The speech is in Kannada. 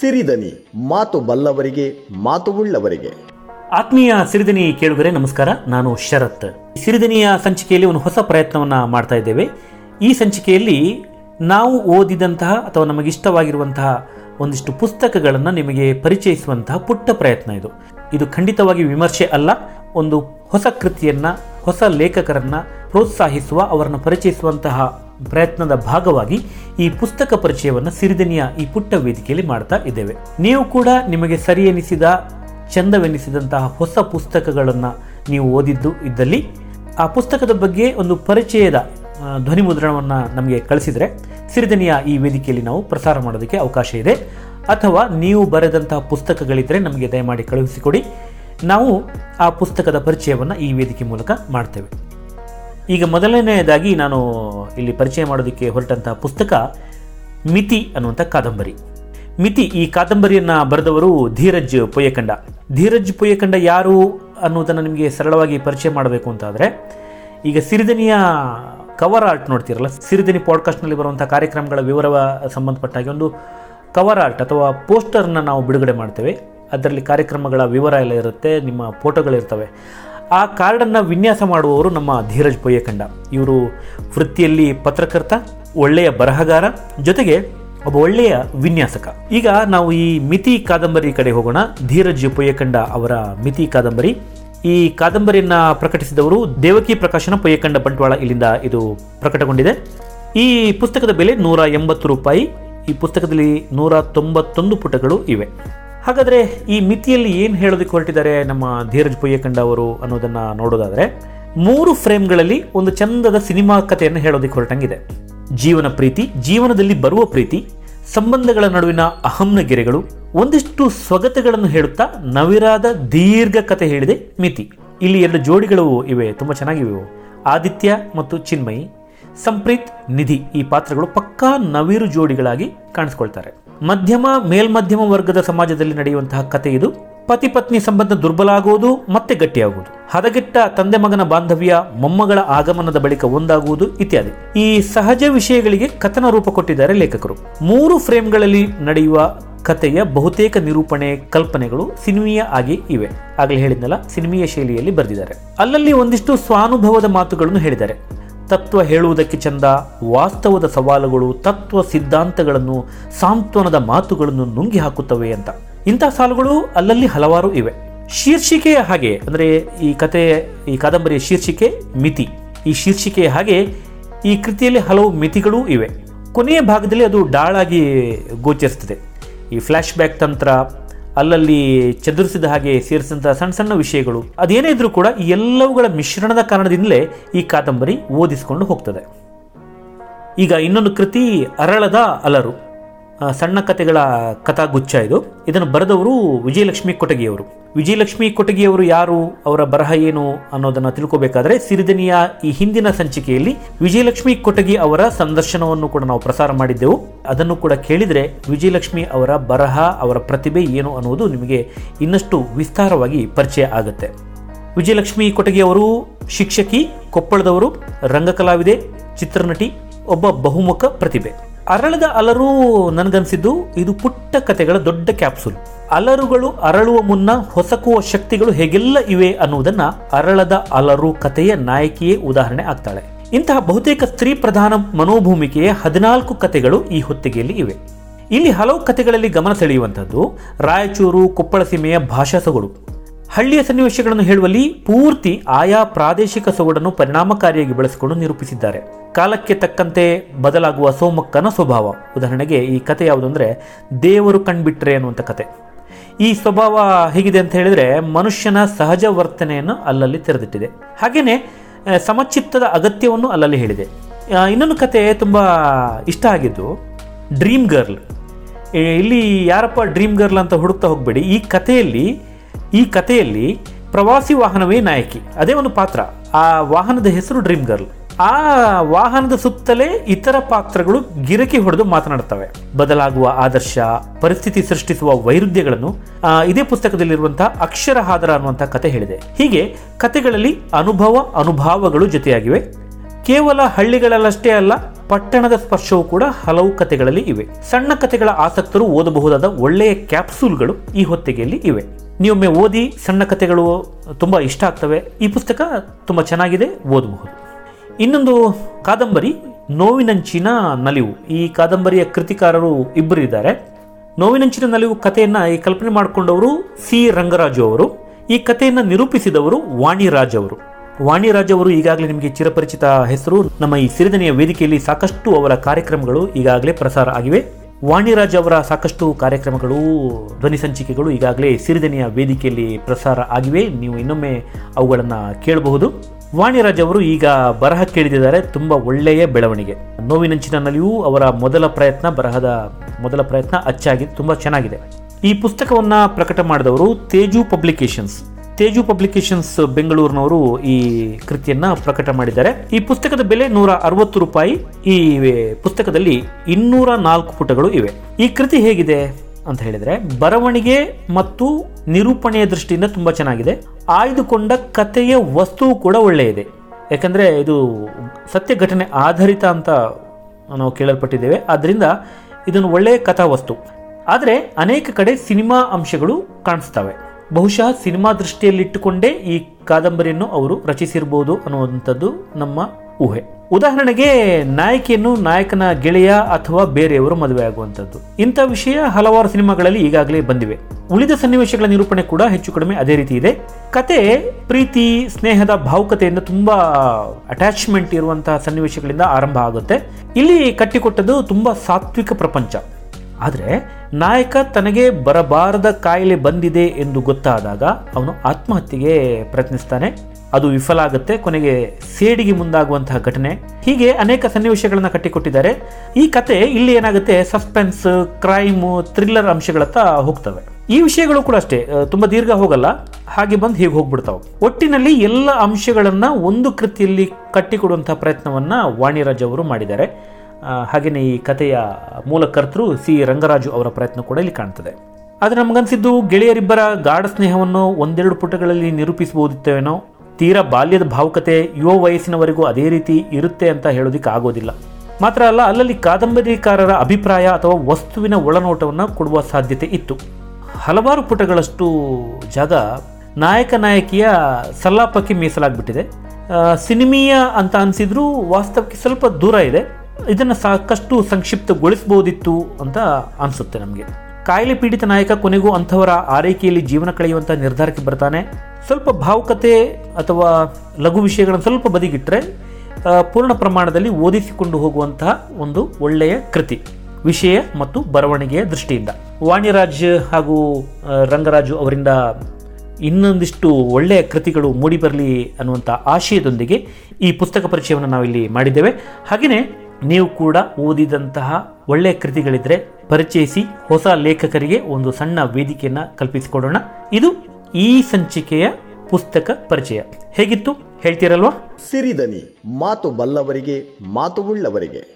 ಸಿರಿದನಿ, ಮಾತು ಬಲ್ಲವರಿಗೆ, ಮಾತು ಉಳ್ಳವರಿಗೆ. ಆತ್ಮೀಯ ಸಿರಿದನಿ ಕೇಳುಗರೆ, ನಮಸ್ಕಾರ. ನಾನು ಶರತ್. ಸಿರಿದನಿಯ ಸಂಚಿಕೆಯಲ್ಲಿ ಒಂದು ಹೊಸ ಪ್ರಯತ್ನವನ್ನ ಮಾಡ್ತಾ ಇದ್ದೇವೆ. ಈ ಸಂಚಿಕೆಯಲ್ಲಿ ನಾವು ಓದಿದಂತಹ ಅಥವಾ ನಮಗಿಷ್ಟವಾಗಿರುವಂತಹ ಒಂದಿಷ್ಟು ಪುಸ್ತಕಗಳನ್ನು ನಿಮಗೆ ಪರಿಚಯಿಸುವಂತಹ ಪುಟ್ಟ ಪ್ರಯತ್ನ ಇದು. ಇದು ಖಂಡಿತವಾಗಿ ವಿಮರ್ಶೆ ಅಲ್ಲ, ಒಂದು ಹೊಸ ಕೃತಿಯನ್ನ, ಹೊಸ ಲೇಖಕರನ್ನ ಪ್ರೋತ್ಸಾಹಿಸುವ, ಅವರನ್ನು ಪರಿಚಯಿಸುವಂತಹ ಪ್ರಯತ್ನದ ಭಾಗವಾಗಿ ಈ ಪುಸ್ತಕ ಪರಿಚಯವನ್ನು ಸಿರಿದನಿಯ ಈ ಪುಟ್ಟ ವೇದಿಕೆಯಲ್ಲಿ ಮಾಡ್ತಾ ಇದ್ದೇವೆ. ನೀವು ಕೂಡ ನಿಮಗೆ ಸರಿ ಎನಿಸಿದ, ಚಂದವೆನಿಸಿದಂತಹ ಹೊಸ ಪುಸ್ತಕಗಳನ್ನು ನೀವು ಓದಿದ್ದು ಇದ್ದಲ್ಲಿ, ಆ ಪುಸ್ತಕದ ಬಗ್ಗೆ ಒಂದು ಪರಿಚಯದ ಧ್ವನಿ ಮುದ್ರಣವನ್ನು ನಮಗೆ ಕಳಿಸಿದರೆ ಸಿರಿದನಿಯ ಈ ವೇದಿಕೆಯಲ್ಲಿ ನಾವು ಪ್ರಸಾರ ಮಾಡೋದಕ್ಕೆ ಅವಕಾಶ ಇದೆ. ಅಥವಾ ನೀವು ಬರೆದಂತಹ ಪುಸ್ತಕಗಳಿದ್ದರೆ ನಮಗೆ ದಯಮಾಡಿ ಕಳುಹಿಸಿಕೊಡಿ. ನಾವು ಆ ಪುಸ್ತಕದ ಪರಿಚಯವನ್ನು ಈ ವೇದಿಕೆ ಮೂಲಕ ಮಾಡ್ತೇವೆ. ಈಗ ಮೊದಲನೆಯದಾಗಿ ನಾನು ಇಲ್ಲಿ ಪರಿಚಯ ಮಾಡೋದಕ್ಕೆ ಹೊರಟಂತಹ ಪುಸ್ತಕ ಮಿತಿ ಅನ್ನುವಂಥ ಕಾದಂಬರಿ. ಮಿತಿ ಈ ಕಾದಂಬರಿಯನ್ನ ಬರೆದವರು ಧೀರಜ್ ಪೊಯ್ಯಕಂಡ. ಧೀರಜ್ ಪೊಯ್ಯಕಂಡ ಯಾರು ಅನ್ನೋದನ್ನು ನಿಮಗೆ ಸರಳವಾಗಿ ಪರಿಚಯ ಮಾಡಬೇಕು ಅಂತಾದರೆ, ಈಗ ಸಿರಿದನಿಯ ಕವರ್ ಆರ್ಟ್ ನೋಡ್ತೀರಲ್ಲ ಸಿರಿದನಿ ಪಾಡ್ಕಾಸ್ಟ್ನಲ್ಲಿ ಬರುವಂಥ ಕಾರ್ಯಕ್ರಮಗಳ ವಿವರ ಸಂಬಂಧಪಟ್ಟ ಹಾಗೆ ಒಂದು ಕವರ್ ಆರ್ಟ್ ಅಥವಾ ಪೋಸ್ಟರ್ನ ನಾವು ಬಿಡುಗಡೆ ಮಾಡ್ತೇವೆ. ಅದರಲ್ಲಿ ಕಾರ್ಯಕ್ರಮಗಳ ವಿವರ ಎಲ್ಲ ಇರುತ್ತೆ, ನಿಮ್ಮ ಫೋಟೋಗಳಿರ್ತವೆ ಆ ಕಾರ್ಡನ್ನು ವಿನ್ಯಾಸ ಮಾಡುವವರು ನಮ್ಮ ಧೀರಜ್ ಪೊಯ್ಯಕಂಡ. ಇವರು ವೃತ್ತಿಯಲ್ಲಿ ಪತ್ರಕರ್ತ, ಒಳ್ಳೆಯ ಬರಹಗಾರ, ಜೊತೆಗೆ ಒಬ್ಬ ಒಳ್ಳೆಯ ವಿನ್ಯಾಸಕ. ಈಗ ನಾವು ಈ ಮಿತಿ ಕಾದಂಬರಿ ಕಡೆ ಹೋಗೋಣ. ಧೀರಜ್ ಪೊಯ್ಯಕಂಡ ಅವರ ಮಿತಿ ಕಾದಂಬರಿ. ಈ ಕಾದಂಬರಿಯನ್ನು ಪ್ರಕಟಿಸಿದವರು ದೇವಕಿ ಪ್ರಕಾಶನ ಪೊಯ್ಯಕಂಡ ಬಂಟ್ವಾಳ. ಇಲ್ಲಿಂದ ಇದು ಪ್ರಕಟಗೊಂಡಿದೆ. ಈ ಪುಸ್ತಕದ ಬೆಲೆ ನೂರ ಎಂಬತ್ತು ರೂಪಾಯಿ. ಈ ಪುಸ್ತಕದಲ್ಲಿ ನೂರ ತೊಂಬತ್ತೊಂದು ಪುಟಗಳು ಇವೆ. ಹಾಗಾದರೆ ಈ ಮಿತಿಯಲ್ಲಿ ಏನು ಹೇಳೋದಕ್ಕೆ ಹೊರಟಿದ್ದಾರೆ ನಮ್ಮ ಧೀರಜ್ ಪೊಯ್ಯಕಂಡ ಅವರು ಅನ್ನೋದನ್ನು ನೋಡೋದಾದರೆ, ಮೂರು ಫ್ರೇಮ್ಗಳಲ್ಲಿ ಒಂದು ಚಂದದ ಸಿನಿಮಾ ಕಥೆಯನ್ನು ಹೇಳೋದಕ್ಕೆ ಹೊರಟಂಗಿದೆ. ಜೀವನ ಪ್ರೀತಿ, ಜೀವನದಲ್ಲಿ ಬರುವ ಪ್ರೀತಿ, ಸಂಬಂಧಗಳ ನಡುವಿನ ಅಹಂನ ಗೆರೆಗಳು, ಒಂದಿಷ್ಟು ಸ್ವಗತಗಳನ್ನು ಹೇಳುತ್ತಾ ನವಿರಾದ ದೀರ್ಘ ಕಥೆ ಹೇಳಿದೆ ಮಿತಿ. ಇಲ್ಲಿ ಎರಡು ಜೋಡಿಗಳು ಇವೆ, ತುಂಬ ಚೆನ್ನಾಗಿವೆ. ಆದಿತ್ಯ ಮತ್ತು ಚಿನ್ಮಯಿ. ಸಂಪ್ರೀತ್, ನಿಧಿ ಈ ಪಾತ್ರಗಳು ಪಕ್ಕಾ ನವಿರು ಜೋಡಿಗಳಾಗಿ ಕಾಣಿಸ್ಕೊಳ್ತಾರೆ. ಮಧ್ಯಮ, ಮೇಲ್ಮಧ್ಯಮ ವರ್ಗದ ಸಮಾಜದಲ್ಲಿ ನಡೆಯುವಂತಹ ಕಥೆ ಇದು. ಪತಿ ಪತ್ನಿ ಸಂಬಂಧ ದುರ್ಬಲ ಆಗುವುದು, ಮತ್ತೆ ಗಟ್ಟಿಯಾಗುವುದು. ಹದಗೆಟ್ಟ ತಂದೆ ಮಗನ ಬಾಂಧವ್ಯ, ಮೊಮ್ಮಗಳ ಆಗಮನದ ಬಳಿಕ ಒಂದಾಗುವುದು ಇತ್ಯಾದಿ. ಈ ಸಹಜ ವಿಷಯಗಳಿಗೆ ಕಥನ ರೂಪ ಕೊಟ್ಟಿದ್ದಾರೆ ಲೇಖಕರು. ಮೂರು ಫ್ರೇಮ್ಗಳಲ್ಲಿ ನಡೆಯುವ ಕಥೆಯ ಬಹುತೇಕ ನಿರೂಪಣೆ ಕಲ್ಪನೆಗಳು ಸಿನಿಮೀಯ ಆಗಿ ಇವೆ. ಆಗಲೇ ಹೇಳಿದ್ನಲ್ಲ, ಸಿನಿಮೀಯ ಶೈಲಿಯಲ್ಲಿ ಬರೆದಿದ್ದಾರೆ. ಅಲ್ಲಲ್ಲಿ ಒಂದಿಷ್ಟು ಸ್ವಾನುಭವದ ಮಾತುಗಳನ್ನು ಹೇಳಿದ್ದಾರೆ. ತತ್ವ ಹೇಳುವುದಕ್ಕೆ ಚಂದ ವಾಸ್ತವದ ಸವಾಲುಗಳು, ತತ್ವ ಸಿದ್ಧಾಂತಗಳನ್ನು, ಸಾಂತ್ವನದ ಮಾತುಗಳನ್ನು ನುಂಗಿ ಹಾಕುತ್ತವೆ ಅಂತ. ಇಂತಹ ಸಾಲುಗಳು ಅಲ್ಲಲ್ಲಿ ಹಲವಾರು ಇವೆ. ಶೀರ್ಷಿಕೆಯ ಹಾಗೆ, ಅಂದರೆ ಈ ಕತೆ ಈ ಕಾದಂಬರಿಯ ಶೀರ್ಷಿಕೆ ಮಿತಿ. ಈ ಶೀರ್ಷಿಕೆಯ ಹಾಗೆ ಈ ಕೃತಿಯಲ್ಲಿ ಹಲವು ಮಿತಿಗಳೂ ಇವೆ. ಕೊನೆಯ ಭಾಗದಲ್ಲಿ ಅದು ಡಾಳಾಗಿ ಗೋಚರಿಸ್ತದೆ ಈ ಫ್ಲ್ಯಾಶ್ ಬ್ಯಾಕ್ ತಂತ್ರ ಅಲ್ಲಲ್ಲಿ ಚದುರಿಸಿದ ಹಾಗೆ ಸೇರಿಸಿದಂತಹ ಸಣ್ಣ ಸಣ್ಣ ವಿಷಯಗಳು. ಅದೇನೇ ಇದ್ರೂ ಕೂಡ ಈ ಎಲ್ಲವುಗಳ ಮಿಶ್ರಣದ ಕಾರಣದಿಂದಲೇ ಈ ಕಾದಂಬರಿ ಓದಿಸಿಕೊಂಡು ಹೋಗ್ತದೆ. ಈಗ ಇನ್ನೊಂದು ಕೃತಿ ಅರಳದ ಅಲರು. ಸಣ್ಣ ಕಥೆಗಳ ಕಥಾಗುಚ್ಛ ಇದು. ಇದನ್ನು ಬರೆದವರು ವಿಜಯಲಕ್ಷ್ಮಿ ಕೊಟಗಿಯವರು. ವಿಜಯಲಕ್ಷ್ಮಿ ಕೊಟಗಿಯವರು ಯಾರು, ಅವರ ಬರಹ ಏನು ಅನ್ನೋದನ್ನು ತಿಳ್ಕೋಬೇಕಾದ್ರೆ ಸಿರಿದನಿಯ ಈ ಹಿಂದಿನ ಸಂಚಿಕೆಯಲ್ಲಿ ವಿಜಯಲಕ್ಷ್ಮಿ ಕೊಟಗಿ ಅವರ ಸಂದರ್ಶನವನ್ನು ಕೂಡ ನಾವು ಪ್ರಸಾರ ಮಾಡಿದ್ದೆವು. ಅದನ್ನು ಕೂಡ ಕೇಳಿದರೆ ವಿಜಯಲಕ್ಷ್ಮಿ ಅವರ ಬರಹ, ಅವರ ಪ್ರತಿಭೆ ಏನು ಅನ್ನುವುದು ನಿಮಗೆ ಇನ್ನಷ್ಟು ವಿಸ್ತಾರವಾಗಿ ಪರಿಚಯ ಆಗುತ್ತೆ. ವಿಜಯಲಕ್ಷ್ಮಿ ಕೊಟಗಿ ಅವರು ಶಿಕ್ಷಕಿ, ಕೊಪ್ಪಳದವರು, ರಂಗಕಲಾವಿದೆ, ಚಿತ್ರನಟಿ, ಒಬ್ಬ ಬಹುಮುಖ ಪ್ರತಿಭೆ. ಅರಳದ ಅಲರು ನನಗನ್ಸಿದ್ದು, ಇದು ಪುಟ್ಟ ಕಥೆಗಳ ದೊಡ್ಡ ಕ್ಯಾಪ್ಸುಲ್. ಅಲರುಗಳು ಅರಳುವ ಮುನ್ನ ಹೊಸಕುವ ಶಕ್ತಿಗಳು ಹೇಗೆಲ್ಲ ಇವೆ ಅನ್ನುವುದನ್ನ ಅರಳದ ಅಲರು ಕಥೆಯ ನಾಯಕಿಯೇ ಉದಾಹರಣೆ ಆಗ್ತಾಳೆ. ಇಂತಹ ಬಹುತೇಕ ಸ್ತ್ರೀ ಪ್ರಧಾನ ಮನೋಭೂಮಿಕೆಯ ಹದಿನಾಲ್ಕು ಕಥೆಗಳು ಈ ಹೊತ್ತಿಗೆಯಲ್ಲಿ ಇವೆ. ಇಲ್ಲಿ ಹಲವು ಕಥೆಗಳಲ್ಲಿ ಗಮನ ಸೆಳೆಯುವಂಥದ್ದು ರಾಯಚೂರು, ಕೊಪ್ಪಳ ಸೀಮೆಯ ಭಾಷಾ ಸೊಗಡು ಹಳ್ಳಿಯ ಸನ್ನಿವೇಶಗಳನ್ನು ಹೇಳುವಲ್ಲಿ ಪೂರ್ತಿ ಆಯಾ ಪ್ರಾದೇಶಿಕ ಸೊಗಡನ್ನು ಪರಿಣಾಮಕಾರಿಯಾಗಿ ಬಳಸಿಕೊಂಡು ನಿರೂಪಿಸಿದ್ದಾರೆ. ಕಾಲಕ್ಕೆ ತಕ್ಕಂತೆ ಬದಲಾಗುವ ಸೋಮಕ್ಕನ ಸ್ವಭಾವ. ಉದಾಹರಣೆಗೆ ಈ ಕತೆ ಯಾವುದು ಅಂದರೆ ದೇವರು ಕಣ್ಬಿಟ್ರೆ ಅನ್ನುವಂಥ ಕತೆ. ಈ ಸ್ವಭಾವ ಹೇಗಿದೆ ಅಂತ ಹೇಳಿದ್ರೆ, ಮನುಷ್ಯನ ಸಹಜ ವರ್ತನೆಯನ್ನು ಅಲ್ಲಲ್ಲಿ ತೆರೆದಿಟ್ಟಿದೆ. ಹಾಗೇನೆ ಸಮಚಿತ್ತದ ಅಗತ್ಯವನ್ನು ಅಲ್ಲಲ್ಲಿ ಹೇಳಿದೆ. ಇನ್ನೊಂದು ಕತೆ ತುಂಬ ಇಷ್ಟ ಆಗಿದ್ದು, ಡ್ರೀಮ್ ಗರ್ಲ್. ಇಲ್ಲಿ ಯಾರಪ್ಪ ಡ್ರೀಮ್ ಗರ್ಲ್ ಅಂತ ಹುಡುಕ್ತಾ ಹೋಗಬೇಡಿ. ಈ ಕಥೆಯಲ್ಲಿ ಈ ಕಥೆಯಲ್ಲಿ ಪ್ರವಾಸಿ ವಾಹನವೇ ನಾಯಕಿ. ಅದೇ ಒಂದು ಪಾತ್ರ. ಆ ವಾಹನದ ಹೆಸರು ಡ್ರೀಮ್ ಗರ್ಲ್ ಆ ವಾಹನದ ಸುತ್ತಲೇ ಇತರ ಪಾತ್ರಗಳು ಗಿರಕಿ ಹೊಡೆದು ಮಾತನಾಡುತ್ತವೆ. ಬದಲಾಗುವ ಆದರ್ಶ, ಪರಿಸ್ಥಿತಿ ಸೃಷ್ಟಿಸುವ ವೈರುಧ್ಯಗಳನ್ನು ಇದೇ ಪುಸ್ತಕದಲ್ಲಿರುವಂತಹ ಅಕ್ಷರ ಹಾದರ ಅನ್ನುವಂತಹ ಕತೆ ಹೇಳಿದೆ. ಹೀಗೆ ಕತೆಗಳಲ್ಲಿ ಅನುಭವ, ಅನುಭಾವಗಳು ಜೊತೆಯಾಗಿವೆ. ಕೇವಲ ಹಳ್ಳಿಗಳಲ್ಲಷ್ಟೇ ಅಲ್ಲ ಪಟ್ಟಣದ ಸ್ಪರ್ಶವು ಕೂಡ ಹಲವು ಕಥೆಗಳಲ್ಲಿ ಇವೆ. ಸಣ್ಣ ಕಥೆಗಳ ಆಸಕ್ತರು ಓದಬಹುದಾದ ಒಳ್ಳೆಯ ಕ್ಯಾಪ್ಸೂಲ್ಗಳು ಈ ಹೊತ್ತಿಗೆಯಲ್ಲಿ ಇವೆ. ನೀವೊಮ್ಮೆ ಓದಿ ಸಣ್ಣ ಕಥೆಗಳು ತುಂಬಾ ಇಷ್ಟ ಆಗ್ತವೆ. ಈ ಪುಸ್ತಕ ತುಂಬಾ ಚೆನ್ನಾಗಿದೆ, ಓದಬಹುದು. ಇನ್ನೊಂದು ಕಾದಂಬರಿ, ನೋವಿನಂಚಿನ ನಲಿವು. ಈ ಕಾದಂಬರಿಯ ಕೃತಿಕಾರರು ಇಬ್ಬರು ಇದ್ದಾರೆ. ನೋವಿನಂಚಿನ ನಲಿವು ಕಥೆಯನ್ನು ಈ ಕಲ್ಪನೆ ಮಾಡಿಕೊಂಡವರು ಸಿ ರಂಗರಾಜು ಅವರು. ಈ ಕಥೆಯನ್ನು ನಿರೂಪಿಸಿದವರು ವಾಣಿರಾಜ್ ಅವರು. ವಾಣಿರಾಜ್ ಅವರು ಈಗಾಗಲೇ ನಿಮಗೆ ಚಿರಪರಿಚಿತ ಹೆಸರು. ನಮ್ಮ ಈ ಸಿರಿದನಿಯ ವೇದಿಕೆಯಲ್ಲಿ ಸಾಕಷ್ಟು ಅವರ ಕಾರ್ಯಕ್ರಮಗಳು ಈಗಾಗಲೇ ಪ್ರಸಾರ ಆಗಿವೆ. ವಾಣಿರಾಜ್ ಅವರ ಸಾಕಷ್ಟು ಕಾರ್ಯಕ್ರಮಗಳು, ಧ್ವನಿ ಸಂಚಿಕೆಗಳು ಈಗಾಗಲೇ ಸಿರಿದನಿಯ ವೇದಿಕೆಯಲ್ಲಿ ಪ್ರಸಾರ ಆಗಿವೆ. ನೀವು ಇನ್ನೊಮ್ಮೆ ಅವುಗಳನ್ನು ಕೇಳಬಹುದು. ವಾಣಿರಾಜ್ ಅವರು ಈಗ ಬರಹ ಕೇಳಿದಿದ್ದಾರೆ. ತುಂಬಾ ಒಳ್ಳೆಯ ಬೆಳವಣಿಗೆ. ನೋವಿನಂಚಿನಲ್ಲಿಯೂ ಅವರ ಮೊದಲ ಪ್ರಯತ್ನ, ಬರಹದ ಮೊದಲ ಪ್ರಯತ್ನ ಅಚ್ಚಾಗಿದೆ ತುಂಬಾ ಚೆನ್ನಾಗಿದೆ. ಈ ಪುಸ್ತಕವನ್ನ ಪ್ರಕಟ ಮಾಡಿದವರು ತೇಜು ಪಬ್ಲಿಕೇಶನ್ಸ್ ತೇಜು ಪಬ್ಲಿಕೇಶನ್ಸ್ ಬೆಂಗಳೂರಿನವರು ಈ ಕೃತಿಯನ್ನ ಪ್ರಕಟ ಮಾಡಿದ್ದಾರೆ. ಈ ಪುಸ್ತಕದ ಬೆಲೆ ನೂರ ಅರವತ್ತು ರೂಪಾಯಿ. ಈ ಪುಸ್ತಕದಲ್ಲಿ ಇನ್ನೂರ ನಾಲ್ಕು ಪುಟಗಳು ಇವೆ. ಈ ಕೃತಿ ಹೇಗಿದೆ ಅಂತ ಹೇಳಿದ್ರೆ, ಬರವಣಿಗೆ ಮತ್ತು ನಿರೂಪಣೆಯ ದೃಷ್ಟಿಯಿಂದ ತುಂಬಾ ಚೆನ್ನಾಗಿದೆ. ಆಯ್ದುಕೊಂಡ ಕಥೆಯ ವಸ್ತುವು ಕೂಡ ಒಳ್ಳೆಯದೆ. ಯಾಕಂದ್ರೆ ಇದು ಸತ್ಯ ಘಟನೆ ಆಧಾರಿತ ಅಂತ ನಾವು ಕೇಳಲ್ಪಟ್ಟಿದ್ದೇವೆ. ಆದ್ದರಿಂದ ಇದನ್ನು ಒಳ್ಳೆಯ ಕಥಾವಸ್ತು. ಆದರೆ ಅನೇಕ ಕಡೆ ಸಿನಿಮಾ ಅಂಶಗಳು ಕಾಣಿಸ್ತವೆ. ಬಹುಶಃ ಸಿನಿಮಾ ದೃಷ್ಟಿಯಲ್ಲಿಟ್ಟುಕೊಂಡೇ ಈ ಕಾದಂಬರಿಯನ್ನು ಅವರು ರಚಿಸಿರಬಹುದು ಅನ್ನುವಂಥದ್ದು ನಮ್ಮ ಊಹೆ. ಉದಾಹರಣೆಗೆ, ನಾಯಕಿಯನ್ನು ನಾಯಕನ ಗೆಳೆಯ ಅಥವಾ ಬೇರೆಯವರು ಮದುವೆ ಆಗುವಂಥದ್ದು. ಇಂಥ ವಿಷಯ ಹಲವಾರು ಸಿನಿಮಾಗಳಲ್ಲಿ ಈಗಾಗಲೇ ಬಂದಿವೆ. ಉಳಿದ ಸನ್ನಿವೇಶಗಳ ನಿರೂಪಣೆ ಕೂಡ ಹೆಚ್ಚು ಕಡಿಮೆ ಅದೇ ರೀತಿ ಇದೆ. ಕತೆ, ಪ್ರೀತಿ, ಸ್ನೇಹದ ಭಾವುಕತೆಯಿಂದ ತುಂಬಾ ಅಟ್ಯಾಚ್ಮೆಂಟ್ ಇರುವಂತಹ ಸನ್ನಿವೇಶಗಳಿಂದ ಆರಂಭ ಆಗುತ್ತೆ. ಇಲ್ಲಿ ಕಟ್ಟಿಕೊಟ್ಟದ್ದು ತುಂಬಾ ಸಾತ್ವಿಕ ಪ್ರಪಂಚ. ಆದರೆ ನಾಯಕ ತನಗೆ ಬರಬಾರದ ಕಾಯಿಲೆ ಬಂದಿದೆ ಎಂದು ಗೊತ್ತಾದಾಗ ಅವನು ಆತ್ಮಹತ್ಯೆಗೆ ಪ್ರಯತ್ನಿಸ್ತಾನೆ. ಅದು ವಿಫಲ ಆಗುತ್ತೆ, ಕೊನೆಗೆ ಸೇಡಿಗೆ ಮುಂದಾಗುವಂತಹ ಘಟನೆ. ಹೀಗೆ ಅನೇಕ ಸನ್ನಿವೇಶಗಳನ್ನು ಕಟ್ಟಿಕೊಟ್ಟಿದ್ದಾರೆ. ಈ ಕತೆ ಇಲ್ಲಿ ಏನಾಗುತ್ತೆ, ಸಸ್ಪೆನ್ಸ್, ಕ್ರೈಮ್, ಥ್ರಿಲ್ಲರ್ ಅಂಶಗಳತ್ತ ಹೋಗ್ತವೆ. ಈ ವಿಷಯಗಳು ಕೂಡ ಅಷ್ಟೇ ತುಂಬಾ ದೀರ್ಘ ಹೋಗಲ್ಲ, ಹಾಗೆ ಬಂದು ಹೀಗೆ ಹೋಗ್ಬಿಡ್ತಾವೆ. ಒಟ್ಟಿನಲ್ಲಿ ಎಲ್ಲ ಅಂಶಗಳನ್ನ ಒಂದು ಕೃತಿಯಲ್ಲಿ ಕಟ್ಟಿಕೊಡುವಂತಹ ಪ್ರಯತ್ನವನ್ನ ವಾಣಿರಾಜ್ ಅವರು ಮಾಡಿದ್ದಾರೆ. ಹಾಗೆಯೇ ಈ ಕಥೆಯ ಮೂಲಕರ್ತರು ಸಿ ರಂಗರಾಜು ಅವರ ಪ್ರಯತ್ನ ಕೂಡ ಇಲ್ಲಿ ಕಾಣ್ತದೆ. ಆದರೆ ನಮಗನ್ಸಿದ್ದು ಗೆಳೆಯರಿಬ್ಬರ ಗಾಢ ಸ್ನೇಹವನ್ನು ಒಂದೆರಡು ಪುಟಗಳಲ್ಲಿ ನಿರೂಪಿಸಬಹುದಿತ್ತೇನೋ? ತೀರಾ ಬಾಲ್ಯದ ಭಾವುಕತೆ ಯುವ ವಯಸ್ಸಿನವರೆಗೂ ಅದೇ ರೀತಿ ಇರುತ್ತೆ ಅಂತ ಹೇಳೋದಿಕ್ಕೆ ಆಗೋದಿಲ್ಲ. ಮಾತ್ರ ಅಲ್ಲ, ಅಲ್ಲಲ್ಲಿ ಕಾದಂಬರಿಕಾರರ ಅಭಿಪ್ರಾಯ ಅಥವಾ ವಸ್ತುವಿನ ಒಳನೋಟವನ್ನು ಕೊಡುವ ಸಾಧ್ಯತೆ ಇತ್ತು. ಹಲವಾರು ಪುಟಗಳಷ್ಟು ಜಾಗ ನಾಯಕ ನಾಯಕಿಯ ಸಲ್ಲಾಪಕ್ಕೆ ಮೀಸಲಾಗ್ಬಿಟ್ಟಿದೆ. ಸಿನಿಮೀಯ ಅಂತ ಅನಿಸಿದ್ರೂ ವಾಸ್ತವಕ್ಕೆ ಸ್ವಲ್ಪ ದೂರ ಇದೆ. ಇದನ್ನು ಸಾಕಷ್ಟು ಸಂಕ್ಷಿಪ್ತಗೊಳಿಸಬಹುದಿತ್ತು ಅಂತ ಅನಿಸುತ್ತೆ ನಮಗೆ. ಕಾಯಿಲೆ ಪೀಡಿತ ನಾಯಕ ಕೊನೆಗೂ ಅಂಥವರ ಆರೈಕೆಯಲ್ಲಿ ಜೀವನ ಕಳೆಯುವಂಥ ನಿರ್ಧಾರಕ್ಕೆ ಬರ್ತಾನೆ. ಸ್ವಲ್ಪ ಭಾವುಕತೆ ಅಥವಾ ಲಘು ವಿಷಯಗಳನ್ನು ಸ್ವಲ್ಪ ಬದಿಗಿಟ್ಟರೆ ಪೂರ್ಣ ಪ್ರಮಾಣದಲ್ಲಿ ಓದಿಸಿಕೊಂಡು ಹೋಗುವಂತಹ ಒಂದು ಒಳ್ಳೆಯ ಕೃತಿ. ವಿಷಯ ಮತ್ತು ಬರವಣಿಗೆಯ ದೃಷ್ಟಿಯಿಂದ. ವಾಣಿರಾಜ್ ಹಾಗೂ ರಂಗರಾಜು ಅವರಿಂದ ಇನ್ನೊಂದಿಷ್ಟು ಒಳ್ಳೆಯ ಕೃತಿಗಳು ಮೂಡಿಬರಲಿ ಅನ್ನುವಂಥ ಆಶಯದೊಂದಿಗೆ ಈ ಪುಸ್ತಕ ಪರಿಚಯವನ್ನು ನಾವಿಲ್ಲಿ ಮಾಡಿದ್ದೇವೆ. ಹಾಗೆಯೇ ನೀವು ಕೂಡ ಓದಿದಂತಹ ಒಳ್ಳೆಯ ಕೃತಿಗಳಿದ್ರೆ ಪರಿಚಯಿಸಿ ಹೊಸ ಲೇಖಕರಿಗೆ ಒಂದು ಸಣ್ಣ ವೇದಿಕೆಯನ್ನು ಕಲ್ಪಿಸಿಕೊಡೋಣ. ಇದು ಈ ಸಂಚಿಕೆಯ ಪುಸ್ತಕ ಪರಿಚಯ. ಹೇಗಿತ್ತು ಹೇಳ್ತೀರಲ್ವಾ? ಸಿರಿದನಿ, ಮಾತು ಬಲ್ಲವರಿಗೆ, ಮಾತು ಉಳ್ಳವರಿಗೆ.